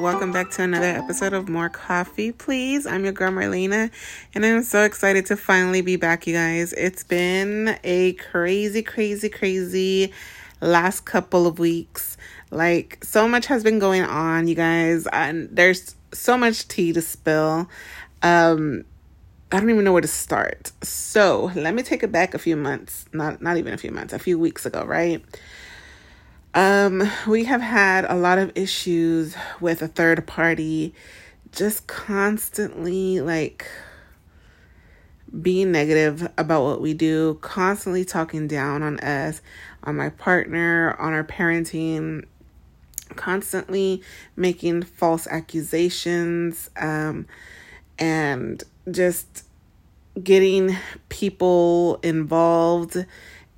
Welcome back to another episode of More Coffee, Please. I'm your girl, Marlena, and I'm so excited to finally be back, you guys. It's been a crazy, crazy, crazy last couple of weeks. Like, so much has been going on, you guys, and there's so much tea to spill. Um, I don't even know where to start. So, let me take it back a few months, not not even a few months, a few weeks ago, right? Um, we have had a lot of issues with a third party just constantly like being negative about what we do, constantly talking down on us, on my partner, on our parenting, constantly making false accusations, um, and just getting people involved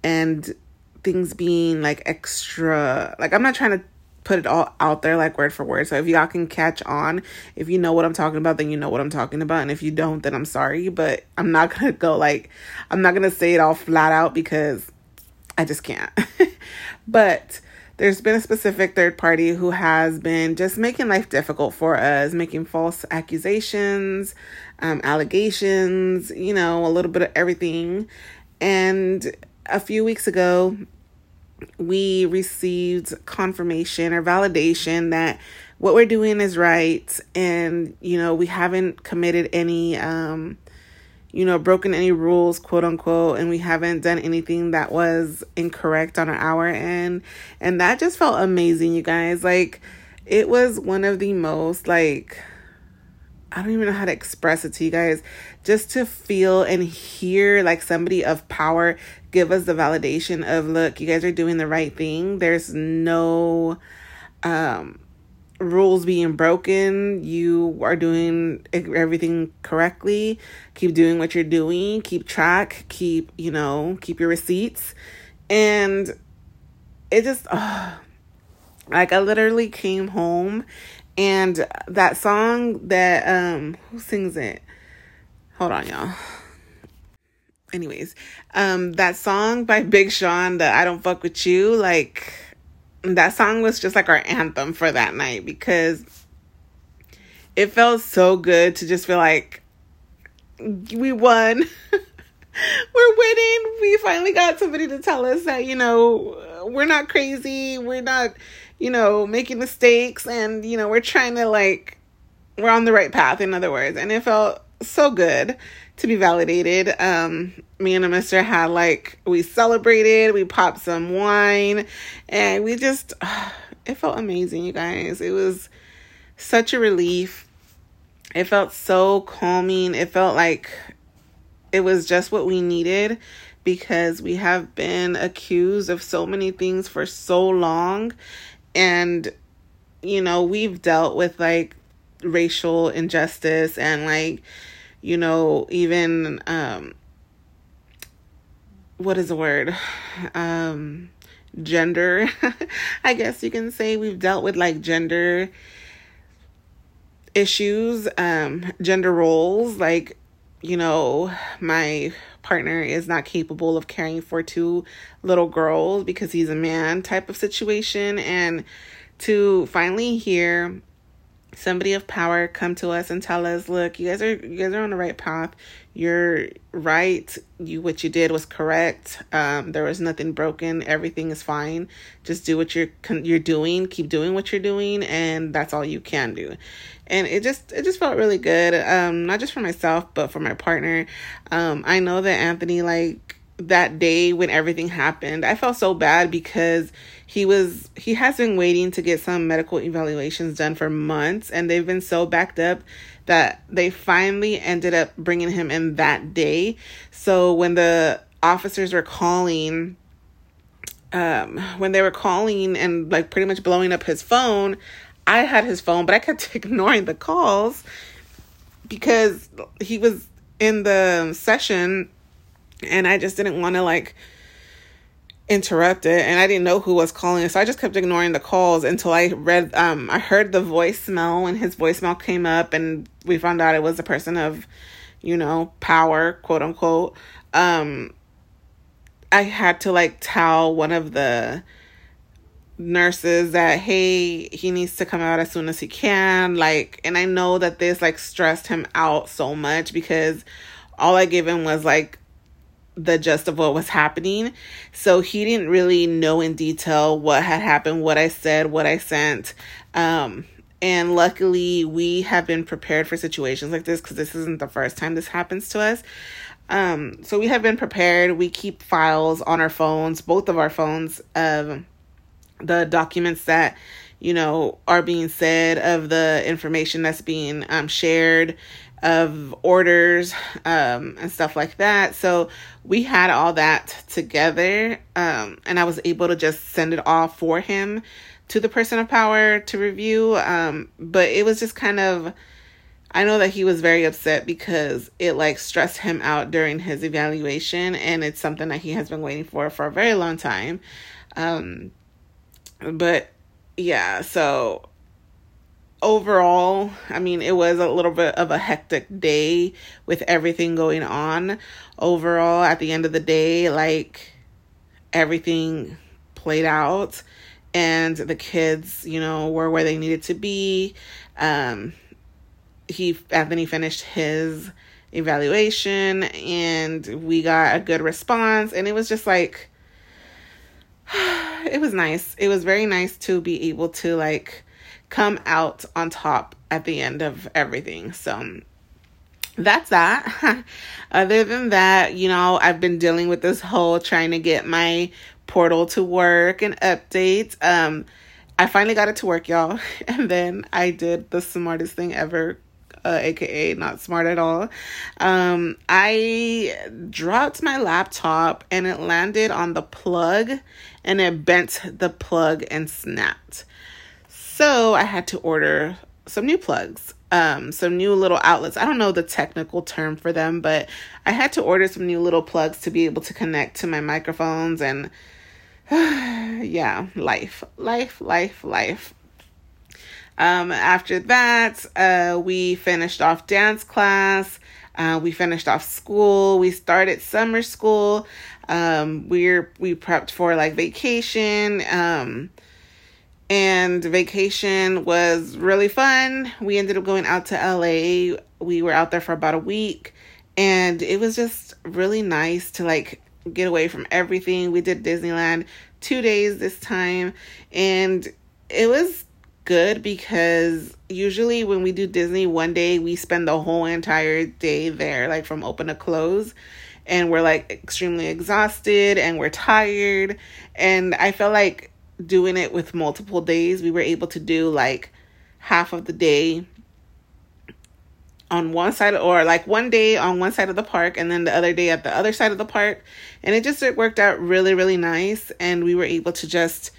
and things being like extra like i'm not trying to put it all out there like word for word. So if y'all can catch on if you know what i'm talking about then you know what i'm talking about. And if you don't then i'm sorry. But i'm not gonna go like i'm not gonna say it all flat out because i just can't. But there's been a specific third party who has been just making life difficult for us, making false accusations, um, allegations, you know, a little bit of everything. And a few weeks ago, we received confirmation or validation that what we're doing is right and you know we haven't committed any um you know broken any rules quote unquote and we haven't done anything that was incorrect on our end. And that just felt amazing you guys. Like it was one of the most like I don't even know how to express it to you guys. Just to feel and hear like somebody of power give us the validation of look, you guys are doing the right thing. There's no um rules being broken. You are doing everything correctly. Keep doing what you're doing. Keep track. Keep, you know, keep your receipts. And it just, oh, like, I literally came home and that song that um who sings it? Hold on, y'all. Anyways, um that song by Big Sean, that I Don't Fuck With You, like that song was just like our anthem for that night because it felt so good to just feel like we won. we're winning. We finally got somebody to tell us that, you know, we're not crazy. We're not you know, making mistakes and, you know, we're trying to like, we're on the right path, in other words. And it felt so good to be validated. Um, me and a mister had like, we celebrated, we popped some wine, and we just, uh, it felt amazing, you guys. It was such a relief. It felt so calming. It felt like it was just what we needed because we have been accused of so many things for so long and you know we've dealt with like racial injustice and like you know even um what is the word? Um gender i guess you can say. We've dealt with like gender issues um gender roles. Like you know my partner is not capable of caring for two little girls because he's a man type of situation. And to finally hear somebody of power come to us and tell us look you guys are you guys are on the right path you're right. You what you did was correct. Um there was nothing broken. Everything is fine. Just do what you're you're doing. Keep doing what you're doing and that's all you can do. And it just it just felt really good um not just for myself but for my partner. Um i know that anthony like that day when everything happened i felt so bad because he was he has been waiting to get some medical evaluations done for months and they've been so backed up that they finally ended up bringing him in that day. So when the officers were calling um when they were calling and like pretty much blowing up his phone i had his phone but i kept ignoring the calls because he was in the session and i just didn't want to like interrupt it and I didn't know who was calling. So I just kept ignoring the calls until I read um I heard the voicemail and his voicemail came up and we found out it was a person of, you know, power, quote unquote. Um I had to like tell one of the nurses that hey he needs to come out as soon as he can like and i know that this like stressed him out so much because all i gave him was like the gist of what was happening. So he didn't really know in detail what had happened what i said what i sent. Um and luckily we have been prepared for situations like this because this isn't the first time this happens to us. Um so we have been prepared. We keep files on our phones both of our phones of the documents that you know are being said of the information that's being um, shared of orders um, and stuff like that. So we had all that together um, and i was able to just send it off for him to the person of power to review. Um, but it was just kind of i know that he was very upset because it like stressed him out during his evaluation and it's something that he has been waiting for for a very long time. Um, but yeah, so overall, I mean, it was a little bit of a hectic day with everything going on. Overall, at the end of the day, like everything played out and the kids, you know, were where they needed to be. Um he Anthony finished his evaluation and we got a good response and it was just like it was nice. It was very nice to be able to like come out on top at the end of everything. So that's that. Other than that, you know, I've been dealing with this whole trying to get my portal to work and updates. Um I finally got it to work, y'all. And then I did the smartest thing ever uh, aka not smart at all. Um, I dropped my laptop and it landed on the plug and it bent the plug and snapped. So I had to order some new plugs, um, some new little outlets. I don't know the technical term for them, but I had to order some new little plugs to be able to connect to my microphones and yeah, life, life, life, life. Um, after that, uh, we finished off dance class. Uh, we finished off school. We started summer school. Um, we're we prepped for like vacation. Um, and vacation was really fun. We ended up going out to LA. We were out there for about a week, and it was just really nice to like get away from everything. We did Disneyland two days this time, and it was good because usually when we do Disney one day, we spend the whole entire day there, like from open to close. And we're like extremely exhausted and we're tired. And I felt like doing it with multiple days, we were able to do like half of the day on one side or like one day on one side of the park and then the other day at the other side of the park. And it just it worked out really really nice. And we were able to just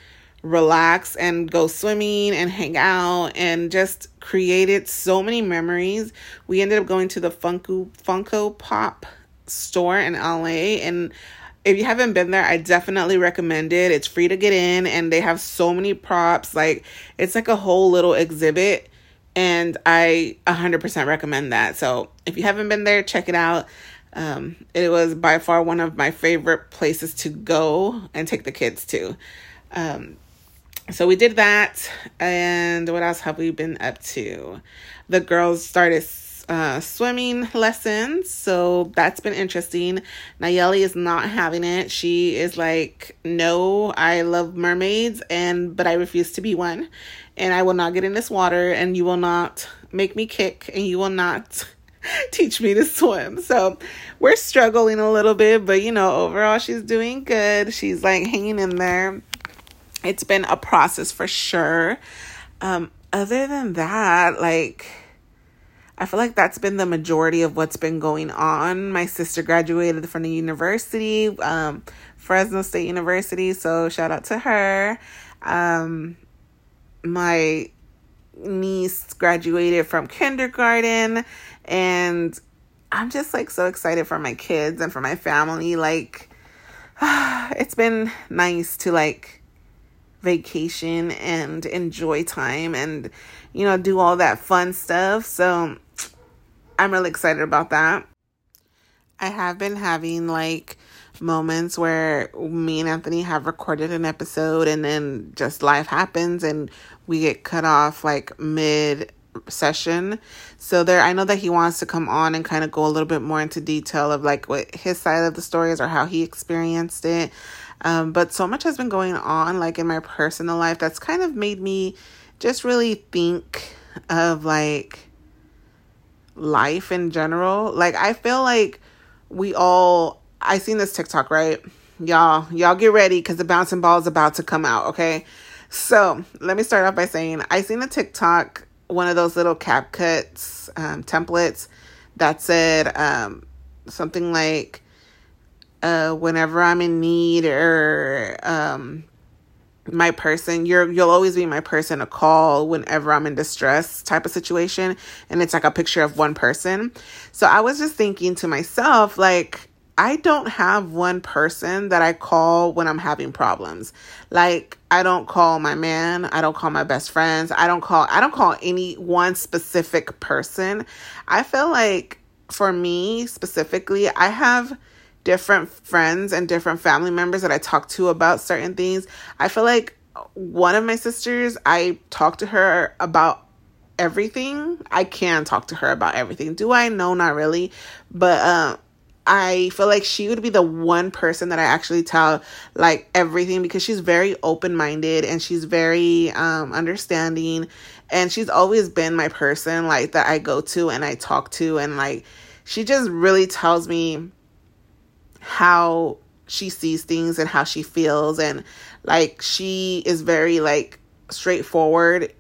relax and go swimming and hang out and just created so many memories. We ended up going to the Funko Funko Pop store in LA and if you haven't been there, I definitely recommend it. It's free to get in and they have so many props. Like it's like a whole little exhibit and I 100% recommend that. So, if you haven't been there, check it out. Um, it was by far one of my favorite places to go and take the kids to. Um, so we did that and what else have we been up to the girls started uh, swimming lessons so that's been interesting. Nayeli is not having it. She is like no i love mermaids and but i refuse to be one and i will not get in this water and you will not make me kick and you will not teach me to swim. So we're struggling a little bit but you know overall she's doing good. She's like hanging in there. It's been a process for sure. Um, other than that, like, I feel like that's been the majority of what's been going on. My sister graduated from the university, um, Fresno State University, so shout out to her. Um, my niece graduated from kindergarten, and I'm just like so excited for my kids and for my family. Like, it's been nice to like vacation and enjoy time and, you know, do all that fun stuff. So I'm really excited about that. I have been having like moments where me and Anthony have recorded an episode and then just life happens and we get cut off like mid session. So there I know that he wants to come on and kind of go a little bit more into detail of like what his side of the story is or how he experienced it. Um, but so much has been going on like in my personal life that's kind of made me just really think of like life in general. Like I feel like we all I seen this TikTok, right? Y'all, y'all get ready because the bouncing ball is about to come out, okay? So let me start off by saying I seen a TikTok, one of those little CapCuts um, templates that said um, something like, uh, whenever I'm in need or um, my person you're you'll always be my person to call whenever i'm in distress type of situation and it's like a picture of one person. So i was just thinking to myself like i don't have one person that i call when i'm having problems. Like i don't call my man i don't call my best friends i don't call i don't call any one specific person. I feel like for me specifically i have different friends and different family members that I talk to about certain things. I feel like one of my sisters, I talk to her about everything. I can talk to her about everything. Do I know? Not really. But um I feel like she would be the one person that I actually tell like everything because she's very open-minded and she's very um understanding and she's always been my person like that I go to and I talk to and like she just really tells me how she sees things and how she feels. And like she is very like straightforward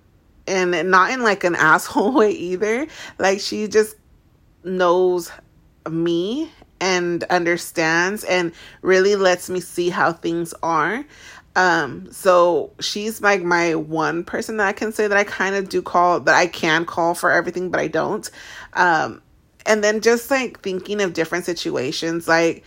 and not in like an asshole way either. Like she just knows me and understands and really lets me see how things are. Um so she's like my one person that i can say that i kind of do call that i can call for everything but i don't. Um and then just like thinking of different situations like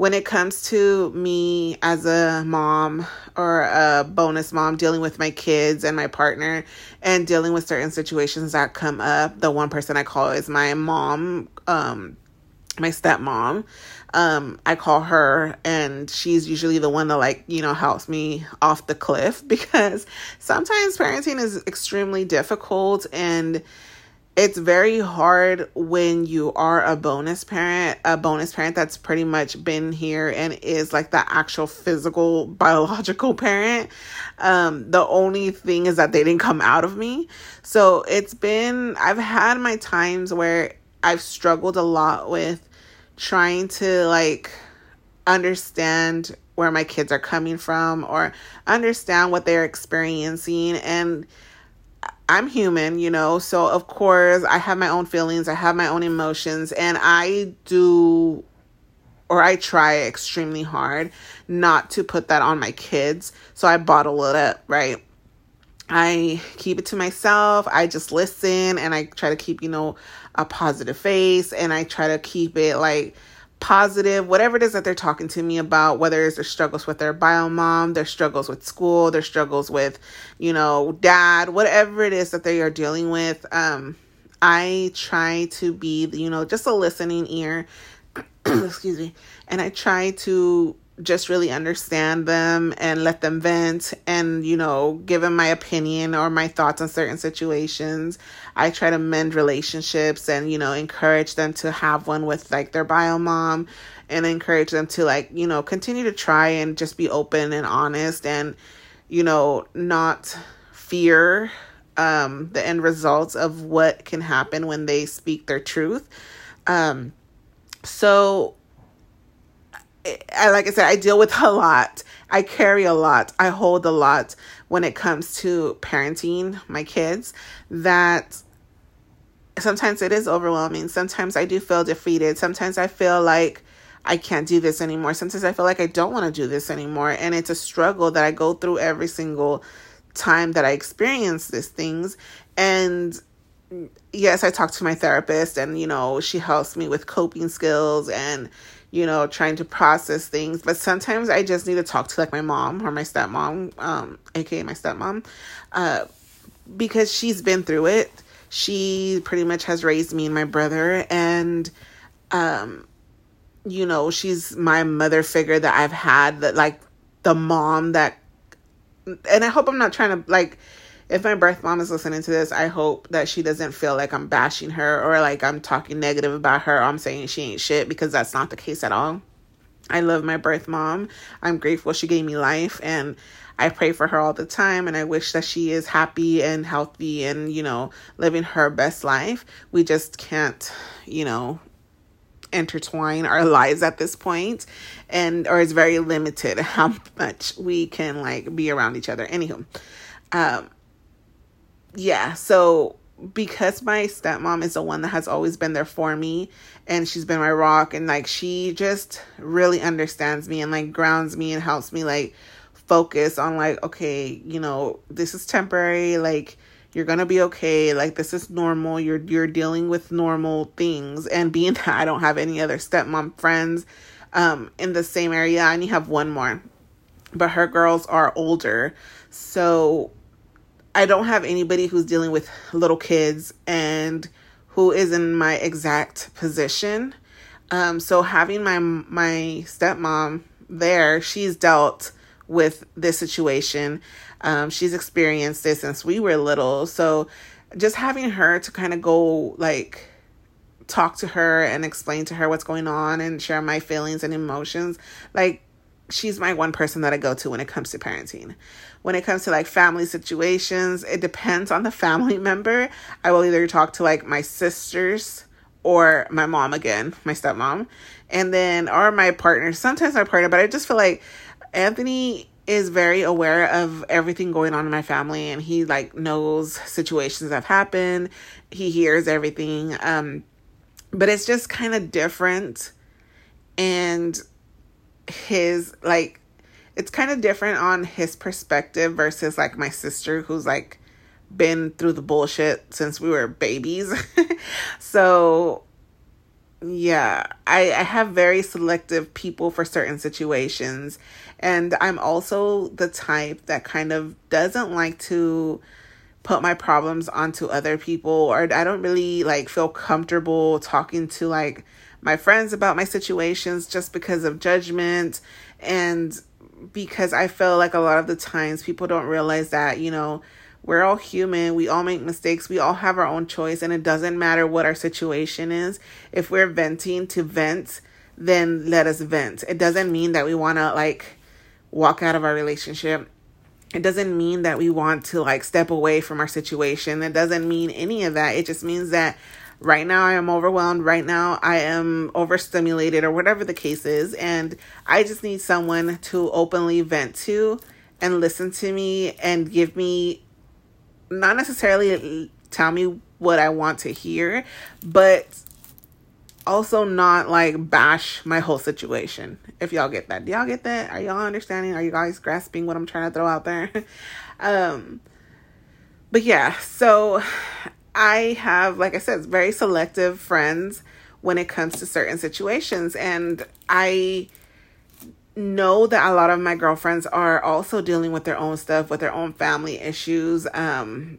when it comes to me as a mom or a bonus mom dealing with my kids and my partner and dealing with certain situations that come up, the one person I call is my mom, um, my stepmom. Um, I call her and she's usually the one that like, you know, helps me off the cliff because sometimes parenting is extremely difficult and it's very hard when you are a bonus parent, a bonus parent that's pretty much been here and is like the actual physical biological parent. Um, the only thing is that they didn't come out of me. So it's been, I've had my times where I've struggled a lot with trying to like understand where my kids are coming from or understand what they're experiencing and I'm human, you know, so of course I have my own feelings, I have my own emotions, and I do or I try extremely hard not to put that on my kids. So I bottle it up, right? I keep it to myself. I just listen and I try to keep, you know, a positive face and I try to keep it like positive, whatever it is that they're talking to me about, whether it's their struggles with their bio mom, their struggles with school, their struggles with, you know, dad, whatever it is that they are dealing with. Um, I try to be, you know, just a listening ear. Excuse me. And I try to just really understand them and let them vent and you know give them my opinion or my thoughts on certain situations. I try to mend relationships and you know encourage them to have one with like their bio mom and encourage them to like you know continue to try and just be open and honest and you know not fear um the end results of what can happen when they speak their truth. Um so I, like I said, I deal with a lot. I carry a lot. I hold a lot when it comes to parenting my kids that sometimes it is overwhelming. Sometimes I do feel defeated. Sometimes I feel like I can't do this anymore. Sometimes I feel like I don't want to do this anymore. And it's a struggle that I go through every single time that I experience these things. And yes, I talk to my therapist and, you know, she helps me with coping skills and, you know, trying to process things. But sometimes I just need to talk to like my mom or my stepmom, um, aka my stepmom, uh, because she's been through it. She pretty much has raised me and my brother, and um, you know, she's my mother figure that I've had that like the mom that and I hope I'm not trying to like if my birth mom is listening to this, I hope that she doesn't feel like I'm bashing her or like I'm talking negative about her or I'm saying she ain't shit because that's not the case at all. I love my birth mom. I'm grateful she gave me life and I pray for her all the time and I wish that she is happy and healthy and, you know, living her best life. We just can't, you know, intertwine our lives at this point and or it's very limited how much we can like be around each other. Anywho, um yeah, so because my stepmom is the one that has always been there for me and she's been my rock and like she just really understands me and like grounds me and helps me like focus on like okay you know this is temporary like you're gonna be okay like this is normal you're you're dealing with normal things. And being that i don't have any other stepmom friends um in the same area i only have one more. But her girls are older. So I don't have anybody who's dealing with little kids and who is in my exact position. Um, so having my my stepmom there, she's dealt with this situation. Um, she's experienced this since we were little. So just having her to kind of go like talk to her and explain to her what's going on and share my feelings and emotions, like she's my one person that I go to when it comes to parenting when it comes to like family situations, it depends on the family member. I will either talk to like my sisters or my mom again, my stepmom, and then or my partner. Sometimes my partner, but I just feel like Anthony is very aware of everything going on in my family and he like knows situations that have happened. He hears everything. Um but it's just kind of different and his like it's kind of different on his perspective versus like my sister who's like been through the bullshit since we were babies. so yeah, I, I have very selective people for certain situations. And I'm also the type that kind of doesn't like to put my problems onto other people or I don't really like feel comfortable talking to like my friends about my situations just because of judgment and because I feel like a lot of the times people don't realize that, you know, we're all human. We all make mistakes. We all have our own choice. And it doesn't matter what our situation is. If we're venting to vent, then let us vent. It doesn't mean that we want to like walk out of our relationship. It doesn't mean that we want to like step away from our situation. It doesn't mean any of that. It just means that right now I am overwhelmed. Right now I am overstimulated or whatever the case is. And I just need someone to openly vent to and listen to me and give me, not necessarily tell me what I want to hear, but also not like bash my whole situation. If y'all get that. Do y'all get that? Are y'all understanding? Are you guys grasping what I'm trying to throw out there? um but yeah, so I have, like I said, very selective friends when it comes to certain situations. And I know that a lot of my girlfriends are also dealing with their own stuff, with their own family issues, um,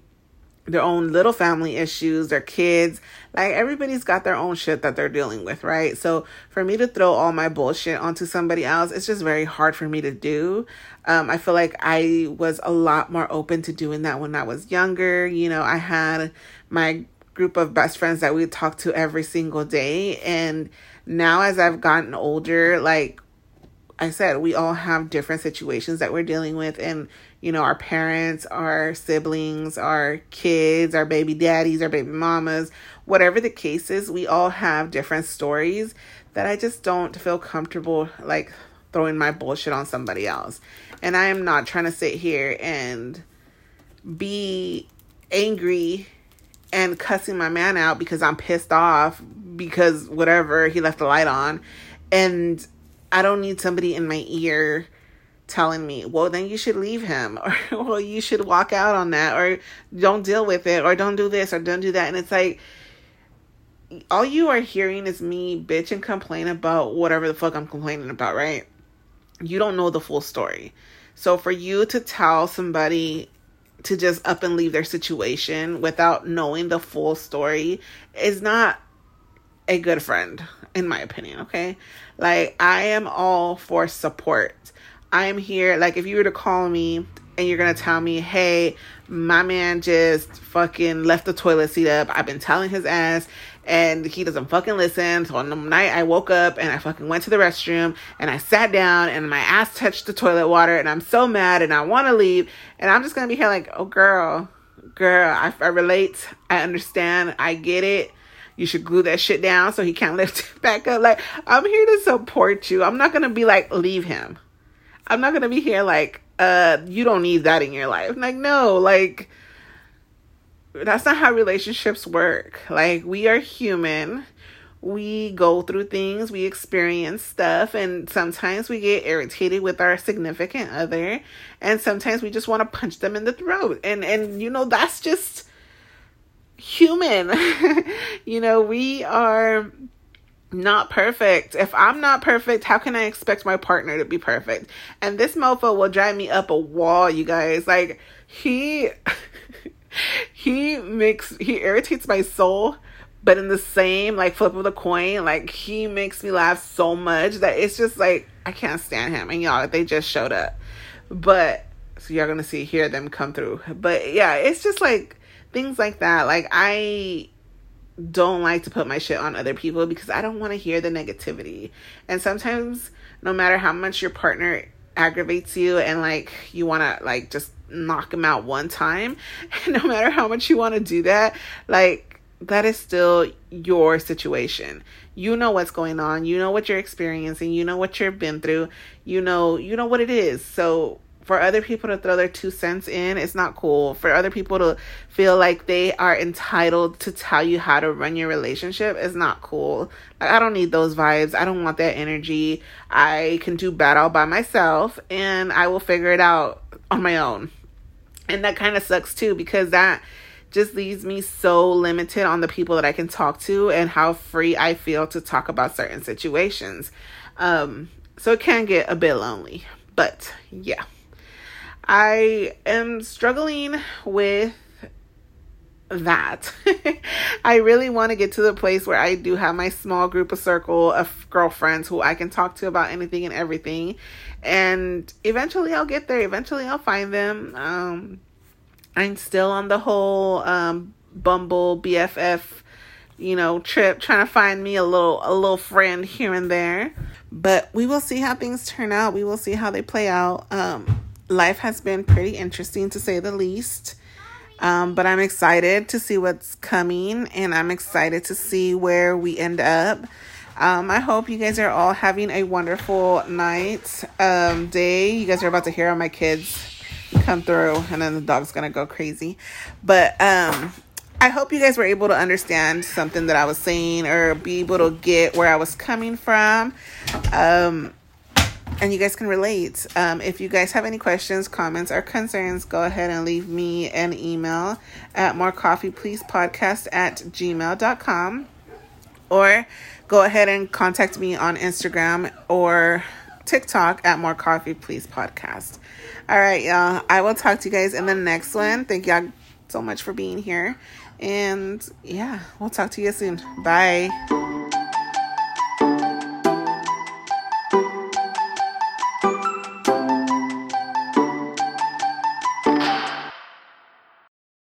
their own little family issues, their kids. Like everybody's got their own shit that they're dealing with, right? So for me to throw all my bullshit onto somebody else, it's just very hard for me to do. Um, I feel like I was a lot more open to doing that when I was younger. You know, I had my group of best friends that we talk to every single day. And now as I've gotten older, like I said, we all have different situations that we're dealing with. And, you know, our parents, our siblings, our kids, our baby daddies, our baby mamas, whatever the case is, we all have different stories that I just don't feel comfortable like throwing my bullshit on somebody else. And I am not trying to sit here and be angry and cussing my man out because I'm pissed off because whatever, he left the light on. And I don't need somebody in my ear telling me, well, then you should leave him, or well, you should walk out on that, or don't deal with it, or don't do this, or don't do that. And it's like, all you are hearing is me bitch and complain about whatever the fuck I'm complaining about, right? You don't know the full story. So for you to tell somebody to just up and leave their situation without knowing the full story is not a good friend, in my opinion, okay? Like, I am all for support. I am here, like, if you were to call me and you're gonna tell me, hey, my man just fucking left the toilet seat up. I've been telling his ass and he doesn't fucking listen. So on the night I woke up and I fucking went to the restroom and I sat down and my ass touched the toilet water and I'm so mad and I want to leave and I'm just gonna be here like, oh girl, girl, I, I relate, I understand, I get it. You should glue that shit down so he can't lift it back up. Like I'm here to support you. I'm not gonna be like leave him. I'm not gonna be here like uh you don't need that in your life. Like no, like that's not how relationships work. Like we are human. We go through things, we experience stuff, and sometimes we get irritated with our significant other, and sometimes we just want to punch them in the throat. And and you know, that's just human. you know, we are not perfect. If I'm not perfect, how can I expect my partner to be perfect? And this mofo will drive me up a wall, you guys. Like he he makes he irritates my soul, but in the same like flip of the coin, like he makes me laugh so much that it's just like I can't stand him. And y'all, they just showed up. But so y'all gonna see hear them come through. But yeah, it's just like things like that. Like I don't like to put my shit on other people because I don't want to hear the negativity. And sometimes no matter how much your partner aggravates you and like you want to like just knock him out one time, no matter how much you want to do that, like that is still your situation. You know what's going on. You know what you're experiencing. You know what you've been through. You know, you know what it is. So for other people to throw their two cents in, it's not cool. For other people to feel like they are entitled to tell you how to run your relationship is not cool. Like, I don't need those vibes. I don't want that energy. I can do battle by myself and I will figure it out on my own. And that kind of sucks too because that just leaves me so limited on the people that I can talk to and how free I feel to talk about certain situations. Um, so it can get a bit lonely. But yeah. I am struggling with that. I really want to get to the place where I do have my small group of circle of girlfriends who I can talk to about anything and everything. And eventually I'll get there. Eventually I'll find them. Um, I'm still on the whole um, Bumble BFF, you know, trip trying to find me a little a little friend here and there. But we will see how things turn out. We will see how they play out. Um, life has been pretty interesting to say the least. Um, but I'm excited to see what's coming and I'm excited to see where we end up. Um, I hope you guys are all having a wonderful night, um, day. You guys are about to hear all my kids come through and then the dog's gonna go crazy. But um, I hope you guys were able to understand something that I was saying or be able to get where I was coming from. Um, and you guys can relate. Um, if you guys have any questions, comments, or concerns, go ahead and leave me an email at morecoffeepleasepodcast at gmail.com or go ahead and contact me on Instagram or TikTok at More Coffee Please Podcast. All right, y'all. I will talk to you guys in the next one. Thank y'all so much for being here. And yeah, we'll talk to you soon. Bye.